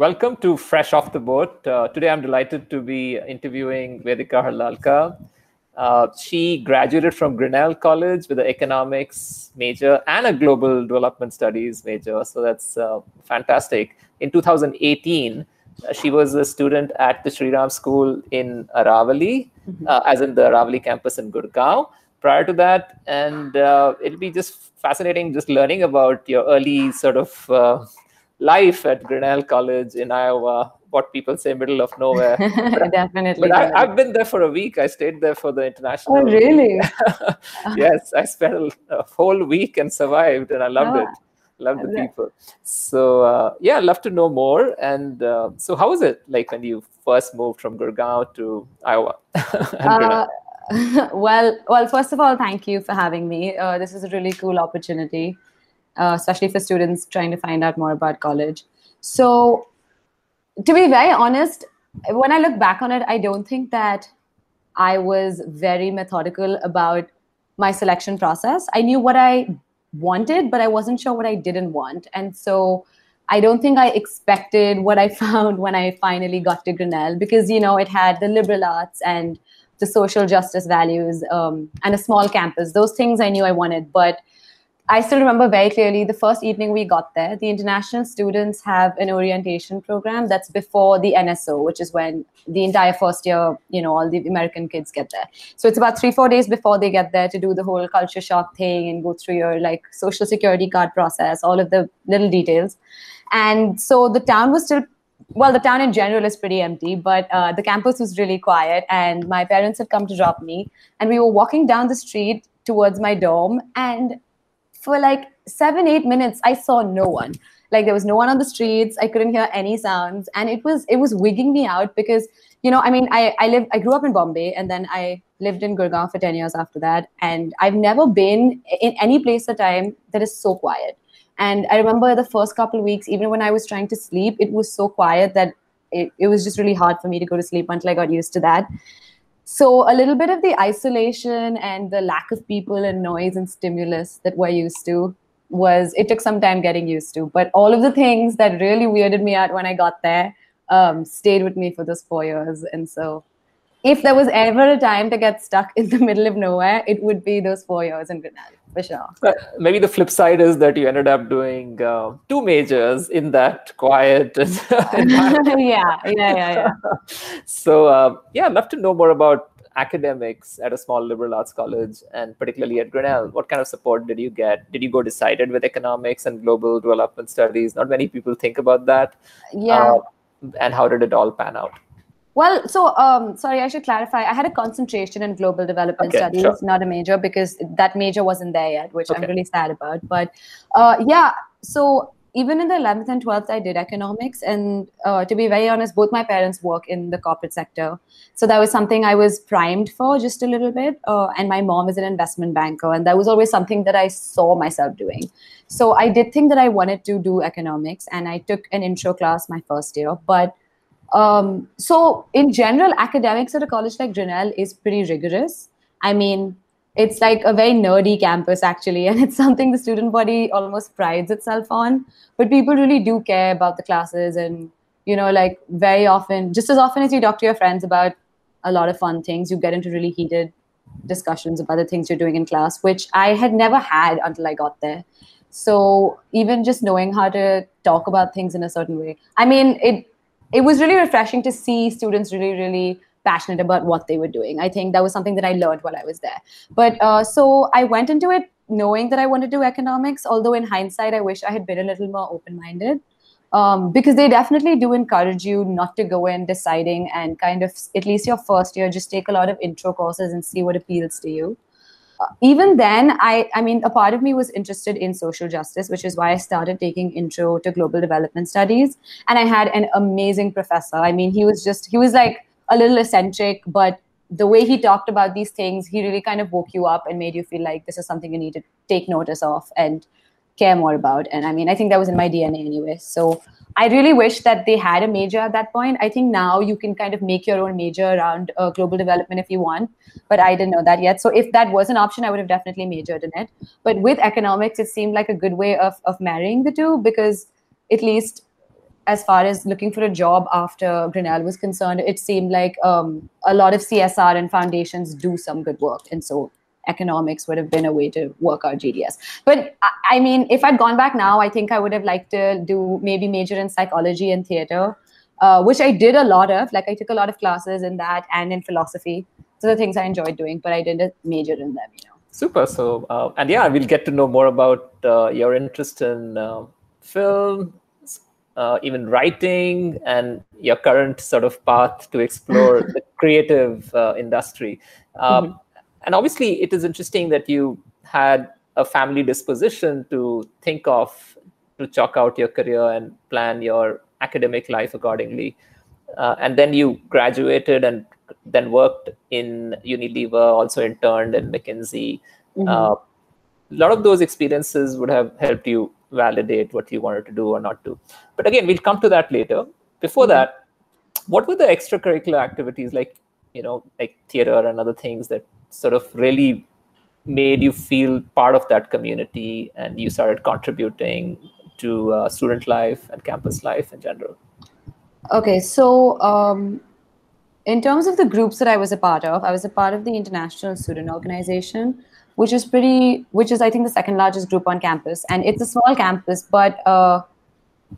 welcome to Fresh Off the Boat. Uh, today I'm delighted to be interviewing Vedika Harlalka. Uh, she graduated from Grinnell College with an economics major and a global development studies major. So that's uh, fantastic. In 2018, uh, she was a student at the Sri Ram School in Aravali, mm-hmm. Uh, as in the Aravali campus in Gurgaon. Prior to that, and uh, it'll be just fascinating just learning about your early sort of life at Grinnell College in Iowa, what people say middle of nowhere. Definitely. But I, have been there for a week. I stayed there for the international. Oh, really? yes, I spent a, whole week and survived, and I loved ah, it. Loved the people. So uh, yeah, I'd love to know more. And uh, so, how was it like when you first moved from Gurgaon to Iowa? uh, well, well, first of all, thank you for having me. Uh, this is a really cool opportunity uh, especially for students trying to find out more about college. So, to be very honest, when I look back on it, I don't think that I was very methodical about my selection process. I knew what I wanted, but I wasn't sure what I didn't want. And so I don't think I expected what I found when I finally got to Grinnell because, you know, it had the liberal arts and the social justice values um, and a small campus. Those things I knew I wanted. But I still remember very clearly the first evening we got there. The international students have an orientation program that's before the NSO, which is when the entire first year, you know, all the American kids get there. So it's about three, four days before they get there to do the whole culture shock thing and go through your like social security card process, all of the little details. And so the town was still well, the town in general is pretty empty, but uh, the campus was really quiet. And my parents had come to drop me, and we were walking down the street towards my dorm, and for like seven, eight minutes, I saw no one. Like there was no one on the streets. I couldn't hear any sounds. And it was it was wigging me out because, you know, I mean, I, I live I grew up in Bombay and then I lived in Gurgaon for 10 years after that. And I've never been in any place a time that is so quiet. And I remember the first couple of weeks, even when I was trying to sleep, it was so quiet that it, it was just really hard for me to go to sleep until I got used to that. So a little bit of the isolation and the lack of people and noise and stimulus that we're used to was it took some time getting used to. But all of the things that really weirded me out when I got there um, stayed with me for those four years. And so if there was ever a time to get stuck in the middle of nowhere, it would be those four years in Grinnell for sure. Uh, maybe the flip side is that you ended up doing uh, two majors in that quiet. yeah, yeah, yeah, yeah. so uh, yeah, I'd love to know more about academics at a small liberal arts college and particularly at Grinnell. What kind of support did you get? Did you go decided with economics and global development studies? Not many people think about that. Yeah. Uh, and how did it all pan out? Well, so um, sorry, I should clarify. I had a concentration in global development okay, studies, sure. not a major, because that major wasn't there yet, which okay. I'm really sad about. But uh, yeah, so even in the 11th and 12th, I did economics. And uh, to be very honest, both my parents work in the corporate sector. So that was something I was primed for just a little bit. Uh, and my mom is an investment banker. And that was always something that I saw myself doing. So I did think that I wanted to do economics. And I took an intro class my first year. But um, so, in general, academics at a college like Grinnell is pretty rigorous. I mean, it's like a very nerdy campus, actually, and it's something the student body almost prides itself on. But people really do care about the classes, and you know, like very often, just as often as you talk to your friends about a lot of fun things, you get into really heated discussions about the things you're doing in class, which I had never had until I got there. So even just knowing how to talk about things in a certain way, I mean, it it was really refreshing to see students really, really passionate about what they were doing. I think that was something that I learned while I was there. But uh, so I went into it knowing that I wanted to do economics, although in hindsight, I wish I had been a little more open minded. Um, because they definitely do encourage you not to go in deciding and kind of at least your first year just take a lot of intro courses and see what appeals to you even then i i mean a part of me was interested in social justice which is why i started taking intro to global development studies. And i had an amazing professor. I mean he was just he was like a little eccentric but the way he talked about these things he really kind of woke you up and made you feel like this is something you need to take notice of. And care more about and i mean i think that was in my dna anyway so I really wish that they had a major at that point. I think now you can kind of make your own major around uh, global development if you want, but I didn't know that yet. So if that was an option, I would have definitely majored in it. But with economics, it seemed like a good way of of marrying the two because at least as far as looking for a job after Grinnell was concerned, it seemed like um, a lot of CSR and foundations do some good work. And so economics would have been a way to work out GDS. But I mean, if I'd gone back now, I think I would have liked to do maybe major in psychology and theater, uh, which I did a lot of. Like I took a lot of classes in that and in philosophy. So the things I enjoyed doing, but I didn't major in them, you know. Super. So, uh, and yeah, we'll get to know more about uh, your interest in uh, film, uh, even writing, and your current sort of path to explore the creative uh, industry. Um, mm-hmm. And obviously, it is interesting that you had a family disposition to think of, to chalk out your career and plan your academic life accordingly. Uh, and then you graduated and then worked in Unilever, also interned in McKinsey. Mm-hmm. Uh, a lot of those experiences would have helped you validate what you wanted to do or not do. But again, we'll come to that later. Before mm-hmm. that, what were the extracurricular activities like, you know, like theater and other things that sort of really made you feel part of that community and you started contributing to uh, student life and campus life in general? Okay, so um, in terms of the groups that I was a part of, I was a part of the International Student Organization, which is pretty, which is I think the second largest group on campus, and it's a small campus. But uh,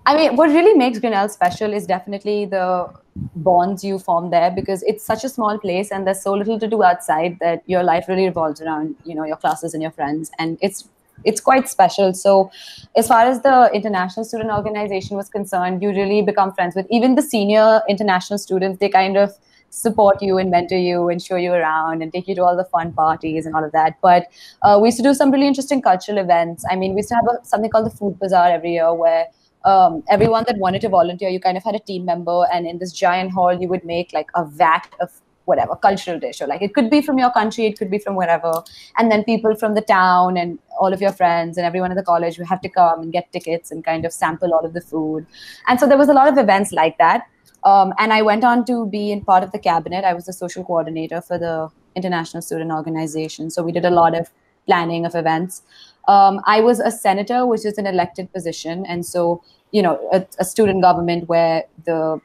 I mean, what really makes Grinnell special is definitely the bonds you form there because it's such a small place and there's so little to do outside that your life really revolves around you know your classes and your friends and it's it's quite special. So, as far as the international student organization was concerned, you really become friends with even the senior international students. They kind of support you and mentor you and show you around and take you to all the fun parties and all of that. But uh, we used to do some really interesting cultural events. I mean, we used to have a, something called the Food Bazaar every year where um, everyone that wanted to volunteer, you kind of had a team member, and in this giant hall, you would make like a vat of whatever cultural dish. Or like it could be from your country it could be from wherever. And then people from the town and all of your friends and everyone at the college would have to come and get tickets and kind of sample all of the food. And so there was a lot of events like that. Um, and i went on to be in part of the cabinet. I was the social coordinator for the international student organization. So we did a lot of planning of events um, i was a senator which is an elected position and so you know a, a student government where the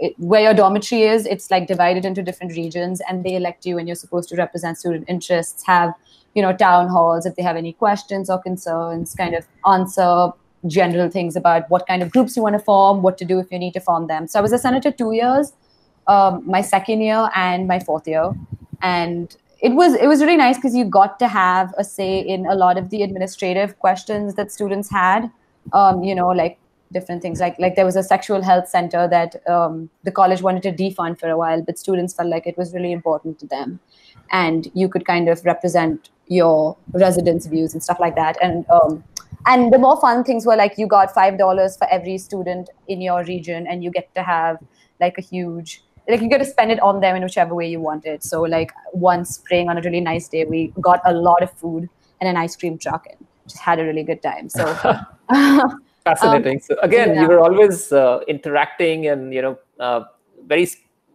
it, where your dormitory is, it's like divided into different regions, and they elect you, and you're supposed to represent student interests, have you know town halls if they have any questions or concerns, kind of answer general things about what kind of groups you want to form, what to do if you need to form them. So I was a senator two years, um, my second year and my fourth year, and it was it was really nice because you got to have a say in a lot of the administrative questions that students had. Um, you know, like different things. Like like there was a sexual health center that um, the college wanted to defund for a while but students felt like it was really important to them. And you could kind of represent your residents views and stuff like that. And um, and the more fun things were like you got five dollars for every student in your region and you get to have like a huge like you get to spend it on them in whichever way you wanted so like one spring on a really nice day we got a lot of food and an ice cream truck and just had a really good time. So fascinating. Um, so again yeah. you were always uh, interacting and you know uh, very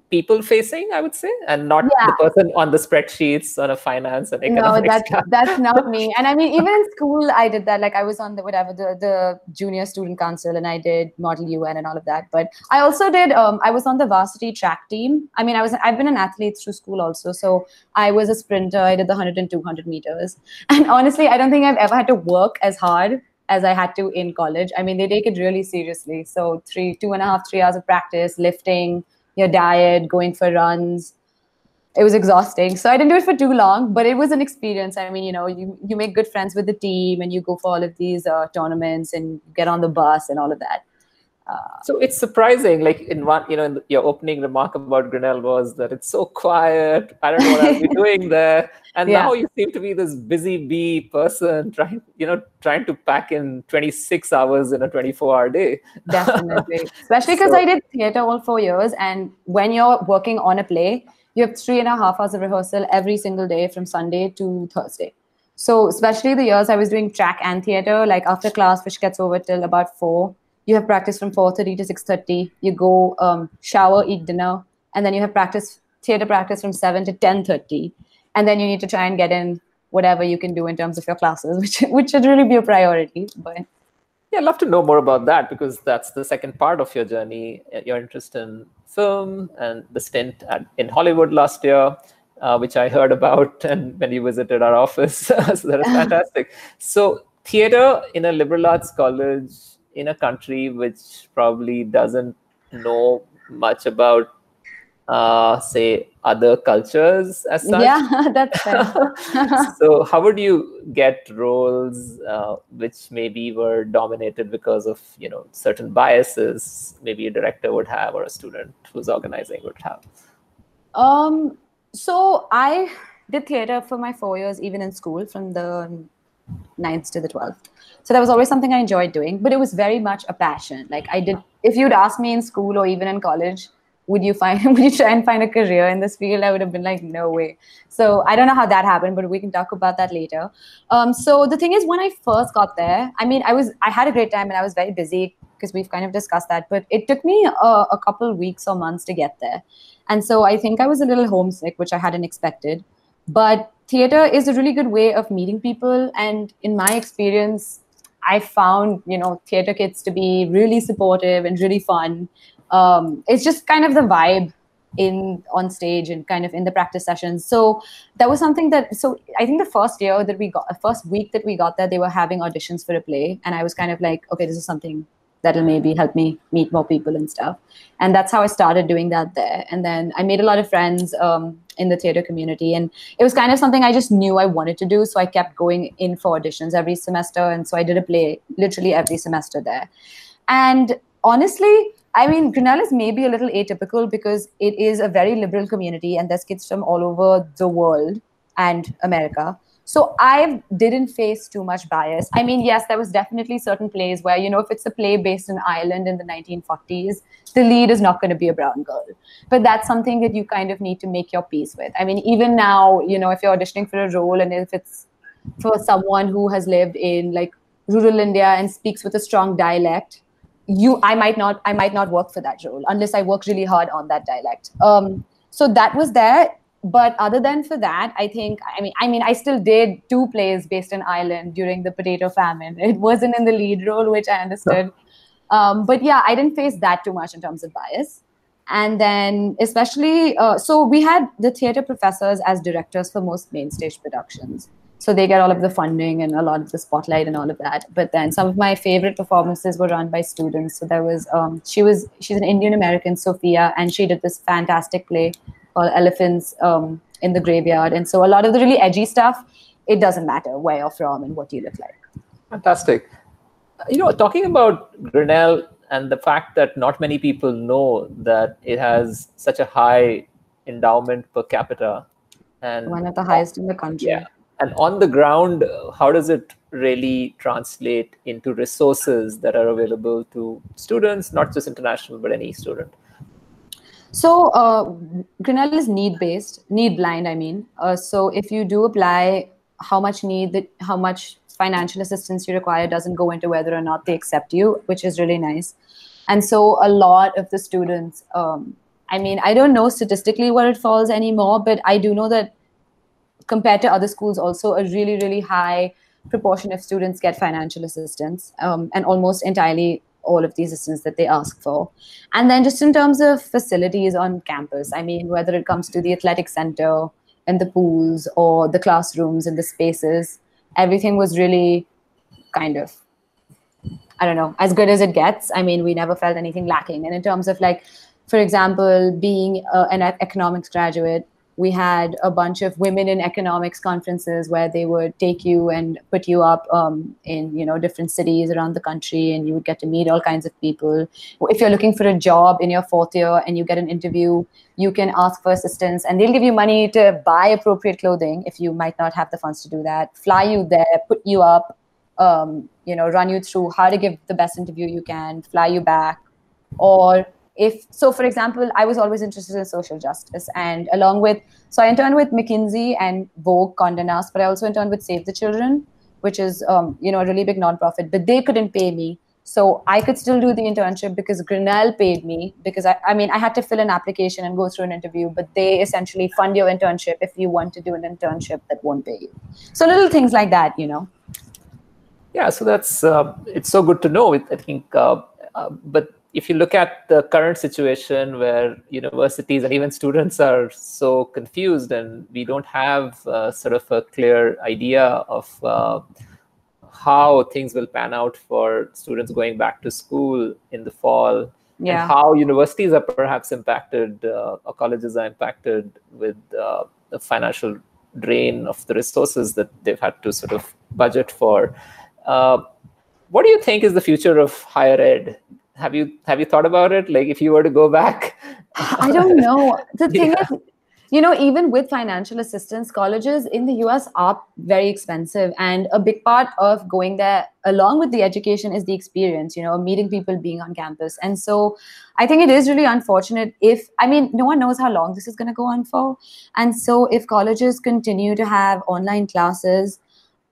people facing i would say and not yeah. the person on the spreadsheets on a finance and economics no that's that's not me. And i mean even in school i did that. Like i was on the whatever the, the junior student council and i did model un and all of that. But i also did um, i was on the varsity track team. I mean i was i've been an athlete through school also. So i was a sprinter. I did the 100 and 200 meters. And honestly i don't think i've ever had to work as hard as I had to in college. I mean, they take it really seriously. So three, two and a half, three hours of practice, lifting, your diet, going for runs. It was exhausting. So I didn't do it for too long, but it was an experience. I mean, you know, you, you make good friends with the team and you go for all of these uh, tournaments and get on the bus and all of that. Uh, so it's surprising, like in one, you know, your opening remark about Grinnell was that it's so quiet. I don't know what I'll be doing there. And yeah. now you seem to be this busy bee person trying, you know, trying to pack in 26 hours in a 24 hour day. Definitely. Especially because so, I did theater all four years. And when you're working on a play, you have three and a half hours of rehearsal every single day from Sunday to Thursday. So especially the years I was doing track and theater, like after class, which gets over till about four, you have practice from 4.30 to 6.30 you go um, shower eat dinner and then you have practice theater practice from 7 to 10.30 and then you need to try and get in whatever you can do in terms of your classes which which should really be a priority but Yeah, I'd love to know more about that because that's the second part of your journey, uh, your interest in film and the stint at, in Hollywood last year, uh, which I heard about and when you visited our office. so that is fantastic. So, theater in a liberal arts college in a country which probably doesn't know much about uh, say other cultures as such. Yeah, that's fair. so, how would you get roles uh, which maybe were dominated because of you know certain biases maybe a director would have or a student who's organizing would have? Um. So I did theater for my four years, even in school, from the ninth to the twelfth. So that was always something I enjoyed doing, but it was very much a passion. Like I did, if you'd asked me in school or even in college would you find would you try and find a career in this field i would have been like no way so i don't know how that happened but we can talk about that later um, so the thing is when i first got there i mean i was i had a great time and i was very busy because we've kind of discussed that but it took me a, a couple weeks or months to get there and so i think i was a little homesick which i hadn't expected but theater is a really good way of meeting people. And in my experience i found you know theater kids to be really supportive and really fun. Um, it's just kind of the vibe in on stage and kind of in the practice sessions. So that was something that so i think the first year that we got the first week that we got there they were having auditions for a play. And i was kind of like okay this is something that'll maybe help me meet more people and stuff. And that's how i started doing that there. And then i made a lot of friends. Um, in the theater community. And it was kind of something i just knew i wanted to do. So i kept going in for auditions every semester. And so i did a play literally every semester there. And honestly I mean, Grinnell is maybe a little atypical because it is a very liberal community and there's kids from all over the world and America. So I didn't face too much bias. I mean, yes, there was definitely certain plays where, you know, if it's a play based in Ireland in the 1940s, the lead is not going to be a brown girl. But that's something that you kind of need to make your peace with. I mean, even now, you know, if you're auditioning for a role and if it's for someone who has lived in like rural India and speaks with a strong dialect, you i might not i might not work for that role unless i work really hard on that dialect um, so that was there but other than for that i think i mean i mean i still did two plays based in ireland during the potato famine. It wasn't in the lead role which i understood. Um, but yeah i didn't face that too much in terms of bias. And then especially uh, so we had the theater professors as directors for most main stage productions. So they get all of the funding and a lot of the spotlight and all of that. But then some of my favorite performances were run by students. So there was um, she was she's an indian american sophia and she did this fantastic play called elephants um, in the graveyard. And so a lot of the really edgy stuff it doesn't matter where you're from and what you look like. Fantastic. You know talking about grinnell and the fact that not many people know that it has such a high endowment per capita and one of the highest in the country. Yeah. And on the ground how does it really translate into resources that are available to students not just international but any student so uh, grinnell is need based need blind i mean. Uh, so if you do apply how much need that how much financial assistance you require doesn't go into whether or not they accept you which is really nice. And so a lot of the students um, i mean i don't know statistically where it falls anymore but i do know that compared to other schools, also a really, really high proportion of students get financial assistance um, and almost entirely all of the assistance that they ask for. And then just in terms of facilities on campus, I mean, whether it comes to the athletic center and the pools or the classrooms and the spaces, everything was really kind of, I don't know, as good as it gets. I mean, we never felt anything lacking. And in terms of like, for example, being uh, an economics graduate, we had a bunch of women in economics conferences where they would take you and put you up um, in you know different cities around the country and you would get to meet all kinds of people. If you're looking for a job in your fourth year and you get an interview you can ask for assistance and they'll give you money to buy appropriate clothing if you might not have the funds to do that fly you there put you up um, you know run you through how to give the best interview you can fly you back or if so for example i was always interested in social justice and along with so i interned with mckinsey and vogue conde nast but i also interned with save the children which is um, you know a really big nonprofit but they couldn't pay me so i could still do the internship because grinnell paid me because I, I mean i had to fill an application and go through an interview but they essentially fund your internship if you want to do an internship that won't pay you so little things like that you know Yeah, so that's uh, it's so good to know. I think, uh, uh, but if you look at the current situation where universities and even students are so confused and we don't have uh, sort of a clear idea of uh, how things will pan out for students going back to school in the fall yeah. and how universities are perhaps impacted uh, or colleges are impacted with uh, the financial drain of the resources that they've had to sort of budget for uh, what do you think is the future of higher ed have you have you thought about it? Like if you were to go back? I don't know. The thing yeah. is you know even with financial assistance colleges in the us are very expensive. And a big part of going there along with the education is the experience you know meeting people being on campus. And so i think it is really unfortunate if i mean no one knows how long this is going to go on for. And so if colleges continue to have online classes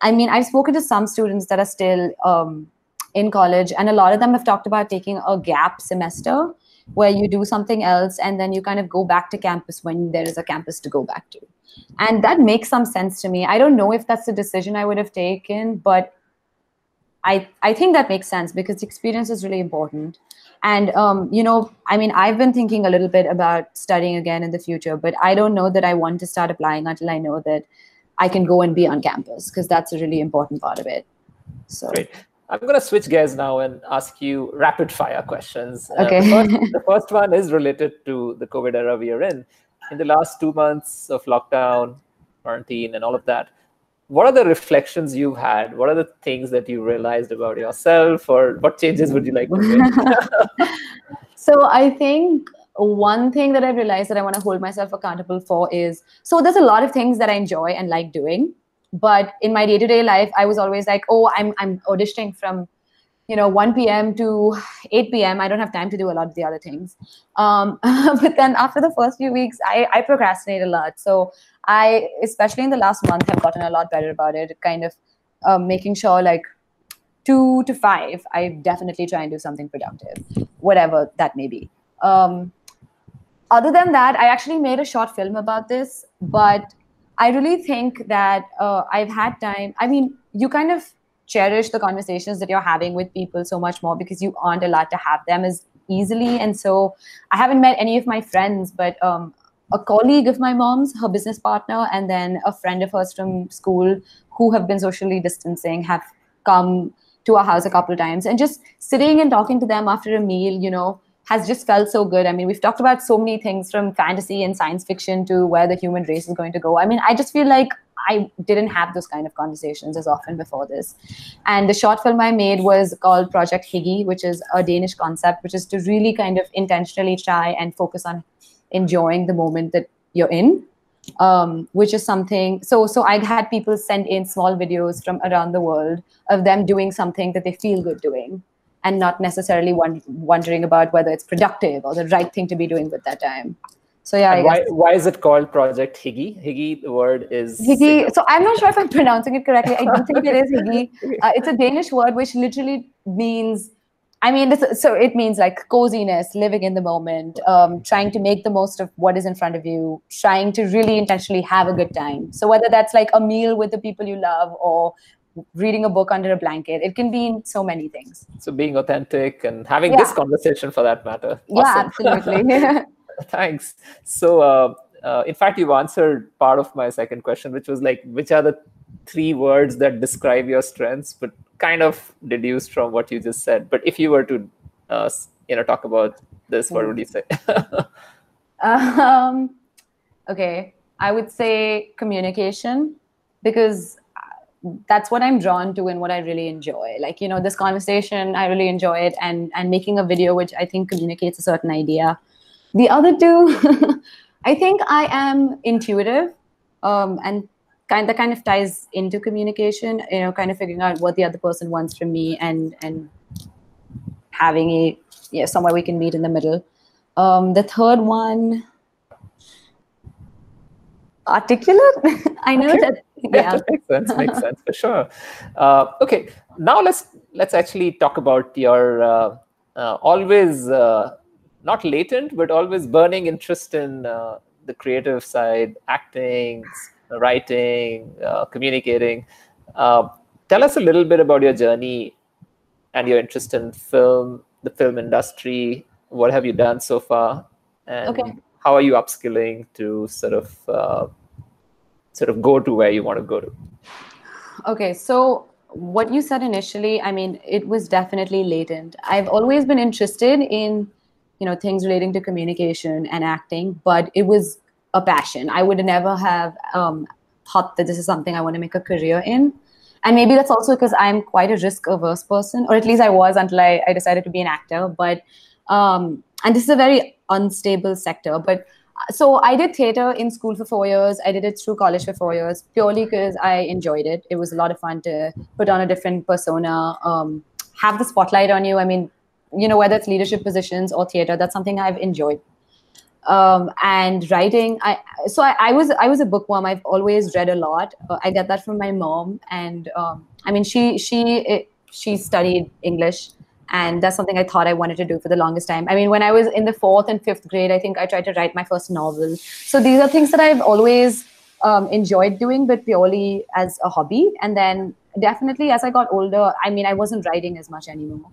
i mean i've spoken to some students that are still um, in college and a lot of them have talked about taking a gap semester where you do something else and then you kind of go back to campus when there is a campus to go back to. And that makes some sense to me. I don't know if that's the decision i would have taken but i i think that makes sense because experience is really important. And um, you know i mean i've been thinking a little bit about studying again in the future but i don't know that i want to start applying until i know that i can go and be on campus because that's a really important part of it. So Great. I'm going to switch gears now and ask you rapid fire questions. Okay. Uh, the, first, the, first, one is related to the COVID era we are in. In the last two months of lockdown, quarantine, and all of that, what are the reflections you've had? What are the things that you realized about yourself, or what changes would you like to make? so I think one thing that I realized that I want to hold myself accountable for is so there's a lot of things that I enjoy and like doing but in my day-to-day life i was always like oh i'm i'm auditioning from you know 1 p.m to 8 p.m i don't have time to do a lot of the other things. Um, but then after the first few weeks I, I procrastinate a lot. So i especially in the last month have gotten a lot better about it kind of um, making sure like two to five i definitely try and do something productive whatever that may be. Um, other than that i actually made a short film about this but I really think that uh, I've had time. I mean, you kind of cherish the conversations that you're having with people so much more because you aren't allowed to have them as easily. And so I haven't met any of my friends, but um, a colleague of my mom's, her business partner, and then a friend of hers from school who have been socially distancing have come to our house a couple of times. And just sitting and talking to them after a meal, you know, has just felt so good. I mean, we've talked about so many things from fantasy and science fiction to where the human race is going to go. I mean, I just feel like I didn't have those kind of conversations as often before this. And the short film I made was called Project Hygge, which is a Danish concept, which is to really kind of intentionally try and focus on enjoying the moment that you're in. Um, which is something so so i had people send in small videos from around the world of them doing something that they feel good doing and not necessarily wondering about whether it's productive or the right thing to be doing with that time. So yeah, why why is it called Project Hygge? Hygge, the word is Hygge. So I'm not sure if I'm pronouncing it correctly. I don't think it is Hygge. Uh, it's a Danish word which literally means. I mean, so it means like coziness, living in the moment, um, trying to make the most of what is in front of you, trying to really intentionally have a good time. So whether that's like a meal with the people you love or reading a book under a blanket. It can be in so many things. So being authentic and having yeah. this conversation for that matter. Awesome. Yeah, absolutely. Thanks. So, uh, uh, in fact, you've answered part of my second question, which was like, which are the three words that describe your strengths, but kind of deduced from what you just said. But if you were to, uh, you know, talk about this, what would you say? um, okay, I would say communication because that's what i'm drawn to and what i really enjoy. Like you know this conversation i really enjoy it and and making a video which i think communicates a certain idea. The other two i think i am intuitive um, and kind that kind of ties into communication you know kind of figuring out what the other person wants from me and and having a yeah somewhere we can meet in the middle. Um, the third one articulate? I know okay. that yeah, makes sense. Makes sense for sure. Uh, okay, now let's let's actually talk about your uh, uh, always uh, not latent but always burning interest in uh, the creative side, acting, writing, uh, communicating. tell us a little bit about your journey and your interest in film, the film industry. What have you done so far? And okay. how are you upskilling to sort of uh, sort of go to where you want to go to? Okay, so what you said initially, I mean, it was definitely latent. I've always been interested in, you know, things relating to communication and acting, but it was a passion. I would never have um, thought that this is something I want to make a career in. And maybe that's also because I'm quite a risk averse person, or at least I was until I, I decided to be an actor. But, um, and this is a very unstable sector, but so I did theater in school for four years. I did it through college for four years, purely because I enjoyed it. It was a lot of fun to put on a different persona, um, have the spotlight on you. I mean, you know, whether it's leadership positions or theater, that's something I've enjoyed. Um, and writing, I so I, I, was I was a bookworm. I've always read a lot. Uh, I get that from my mom, and um, I mean, she she she studied English and that's something i thought i wanted to do for the longest time. I mean when i was in the fourth and fifth grade i think i tried to write my first novel. So these are things that i've always um, enjoyed doing but purely as a hobby. And then definitely as i got older i mean i wasn't writing as much anymore.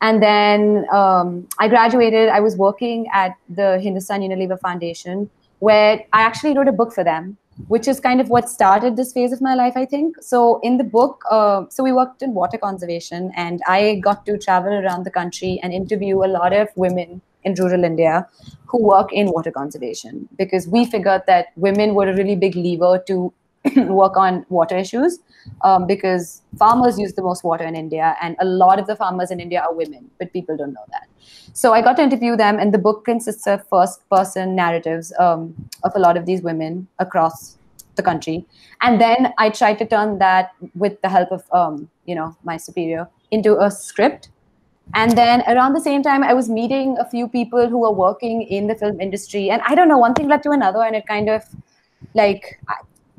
And then um, i graduated. I was working at the hindustan unilever foundation where i actually wrote a book for them which is kind of what started this phase of my life, I think. So in the book, uh, so we worked in water conservation, and I got to travel around the country and interview a lot of women in rural India who work in water conservation because we figured that women were a really big lever to work on water issues um, because farmers use the most water in India, and a lot of the farmers in India are women, but people don't know that. So I got to interview them, and the book consists of first person narratives um, of a lot of these women across the country. And then I tried to turn that with the help of, um, you know, my superior into a script. And then around the same time, I was meeting a few people who were working in the film industry. And I don't know, one thing led to another, and it kind of like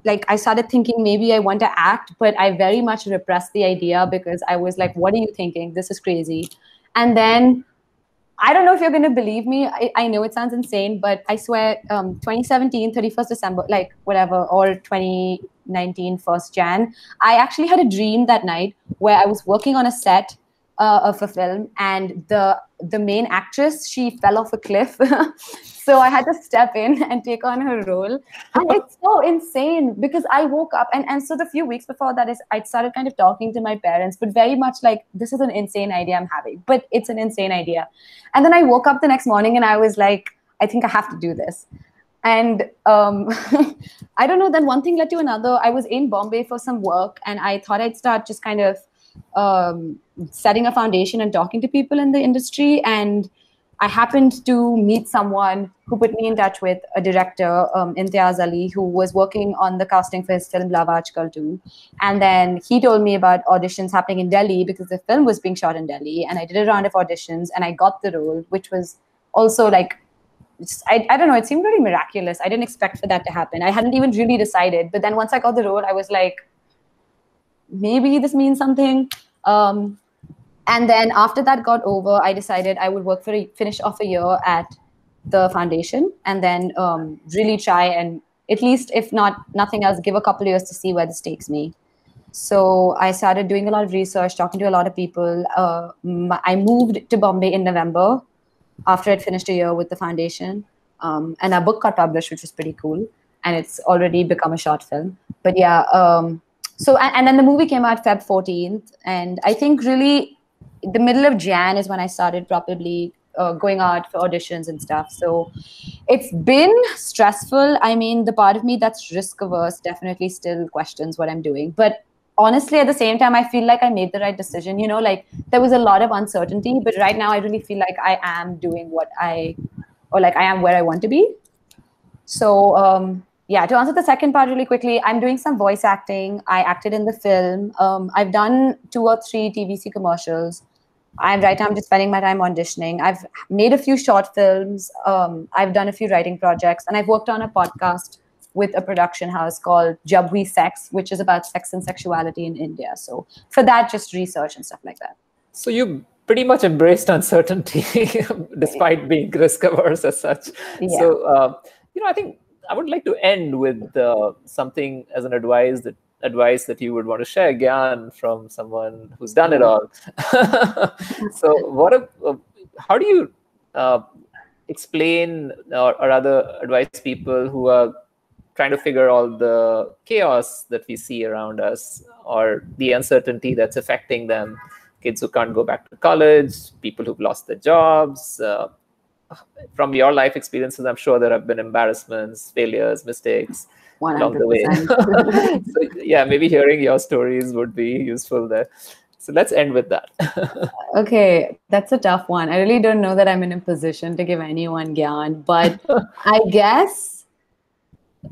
like I started thinking maybe I want to act, but I very much repressed the idea because I was like, what are you thinking? This is crazy. And then I don't know if you're going to believe me. I, I know it sounds insane, but I swear, um, 2017, 31st December, like whatever, or 2019, 1st Jan, I actually had a dream that night where I was working on a set uh, of a film and the the main actress she fell off a cliff. So i had to step in and take on her role. And it's so insane because i woke up and, and so the few weeks before that is i started kind of talking to my parents but very much like this is an insane idea i'm having but it's an insane idea. And then i woke up the next morning and i was like i think i have to do this. And um, i don't know then one thing led to another. I was in bombay for some work and i thought i'd start just kind of um, setting a foundation and talking to people in the industry. And I happened to meet someone who put me in touch with a director, um, Imtiaz Ali, who was working on the casting for his film Love Aaj Kal too. And then he told me about auditions happening in Delhi because the film was being shot in Delhi. And I did a round of auditions and I got the role, which was also like, I, I don't know, it seemed really miraculous. I didn't expect for that to happen. I hadn't even really decided. But then once I got the role, I was like, maybe this means something. Um, and then after that got over, I decided I would work for a, finish off a year at the foundation and then um, really try and at least if not nothing else, give a couple years to see where this takes me. So I started doing a lot of research, talking to a lot of people. Uh, I moved to Bombay in November after I'd finished a year with the foundation. Um, and our book got published, which was pretty cool. And it's already become a short film. But yeah, um, so and, and then the movie came out Feb 14th, and I think really the middle of Jan is when I started probably uh, going out for auditions and stuff. So it's been stressful. I mean, the part of me that's risk averse definitely still questions what I'm doing. But honestly, at the same time, I feel like I made the right decision. You know, like there was a lot of uncertainty, but right now I really feel like I am doing what I, or like I am where I want to be. So um, yeah, to answer the second part really quickly, I'm doing some voice acting. I acted in the film. Um, I've done two or three TVC commercials. I'm right now. I'm just spending my time auditioning. I've made a few short films. Um, I've done a few writing projects, and I've worked on a podcast with a production house called Jab We Sex, which is about sex and sexuality in India. So for that, just research and stuff like that. So you pretty much embraced uncertainty, despite being risk averse as such. Yeah. So uh, you know, I think I would like to end with uh, something as an advice that advice that you would want to share, Gyan, from someone who's done it all. so, what? A, uh, how do you uh, explain or, or rather advise people who are trying to figure all the chaos that we see around us or the uncertainty that's affecting them? Kids who can't go back to college, people who've lost their jobs. Uh, from your life experiences, I'm sure there have been embarrassments, failures, mistakes 100%. along the way. so, yeah, maybe hearing your stories would be useful there. So let's end with that. okay, that's a tough one. I really don't know that I'm in a position to give anyone gyan, but I guess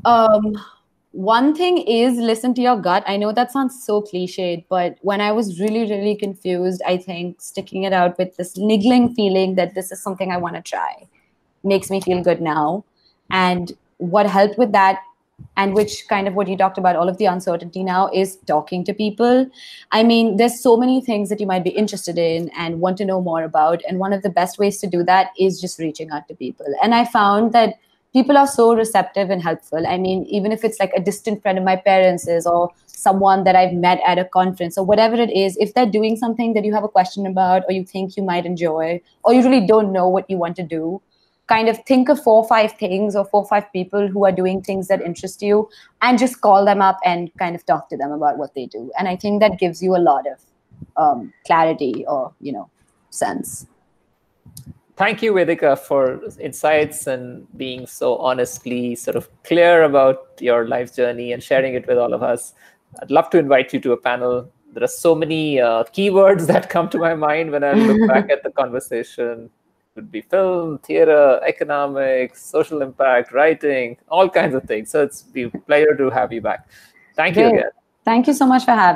um, one thing is listen to your gut. I know that sounds so cliched, but when I was really, really confused, I think sticking it out with this niggling feeling that this is something I want to try makes me feel good now. And what helped with that and which kind of what you talked about all of the uncertainty now is talking to people i mean there's so many things that you might be interested in and want to know more about and one of the best ways to do that is just reaching out to people and i found that people are so receptive and helpful. I mean even if it's like a distant friend of my parents or someone that i've met at a conference or whatever it is if they're doing something that you have a question about or you think you might enjoy or you really don't know what you want to do kind of think of four or five things or four or five people who are doing things that interest you and just call them up and kind of talk to them about what they do. And i think that gives you a lot of um, clarity or you know sense thank you vedika for insights and being so honestly sort of clear about your life journey and sharing it with all of us i'd love to invite you to a panel there are so many uh, keywords that come to my mind when i look back at the conversation It would be film, theater, economics, social impact, writing, all kinds of things. So it's a pleasure to have you back. Thank Great. you again. Thank you so much for having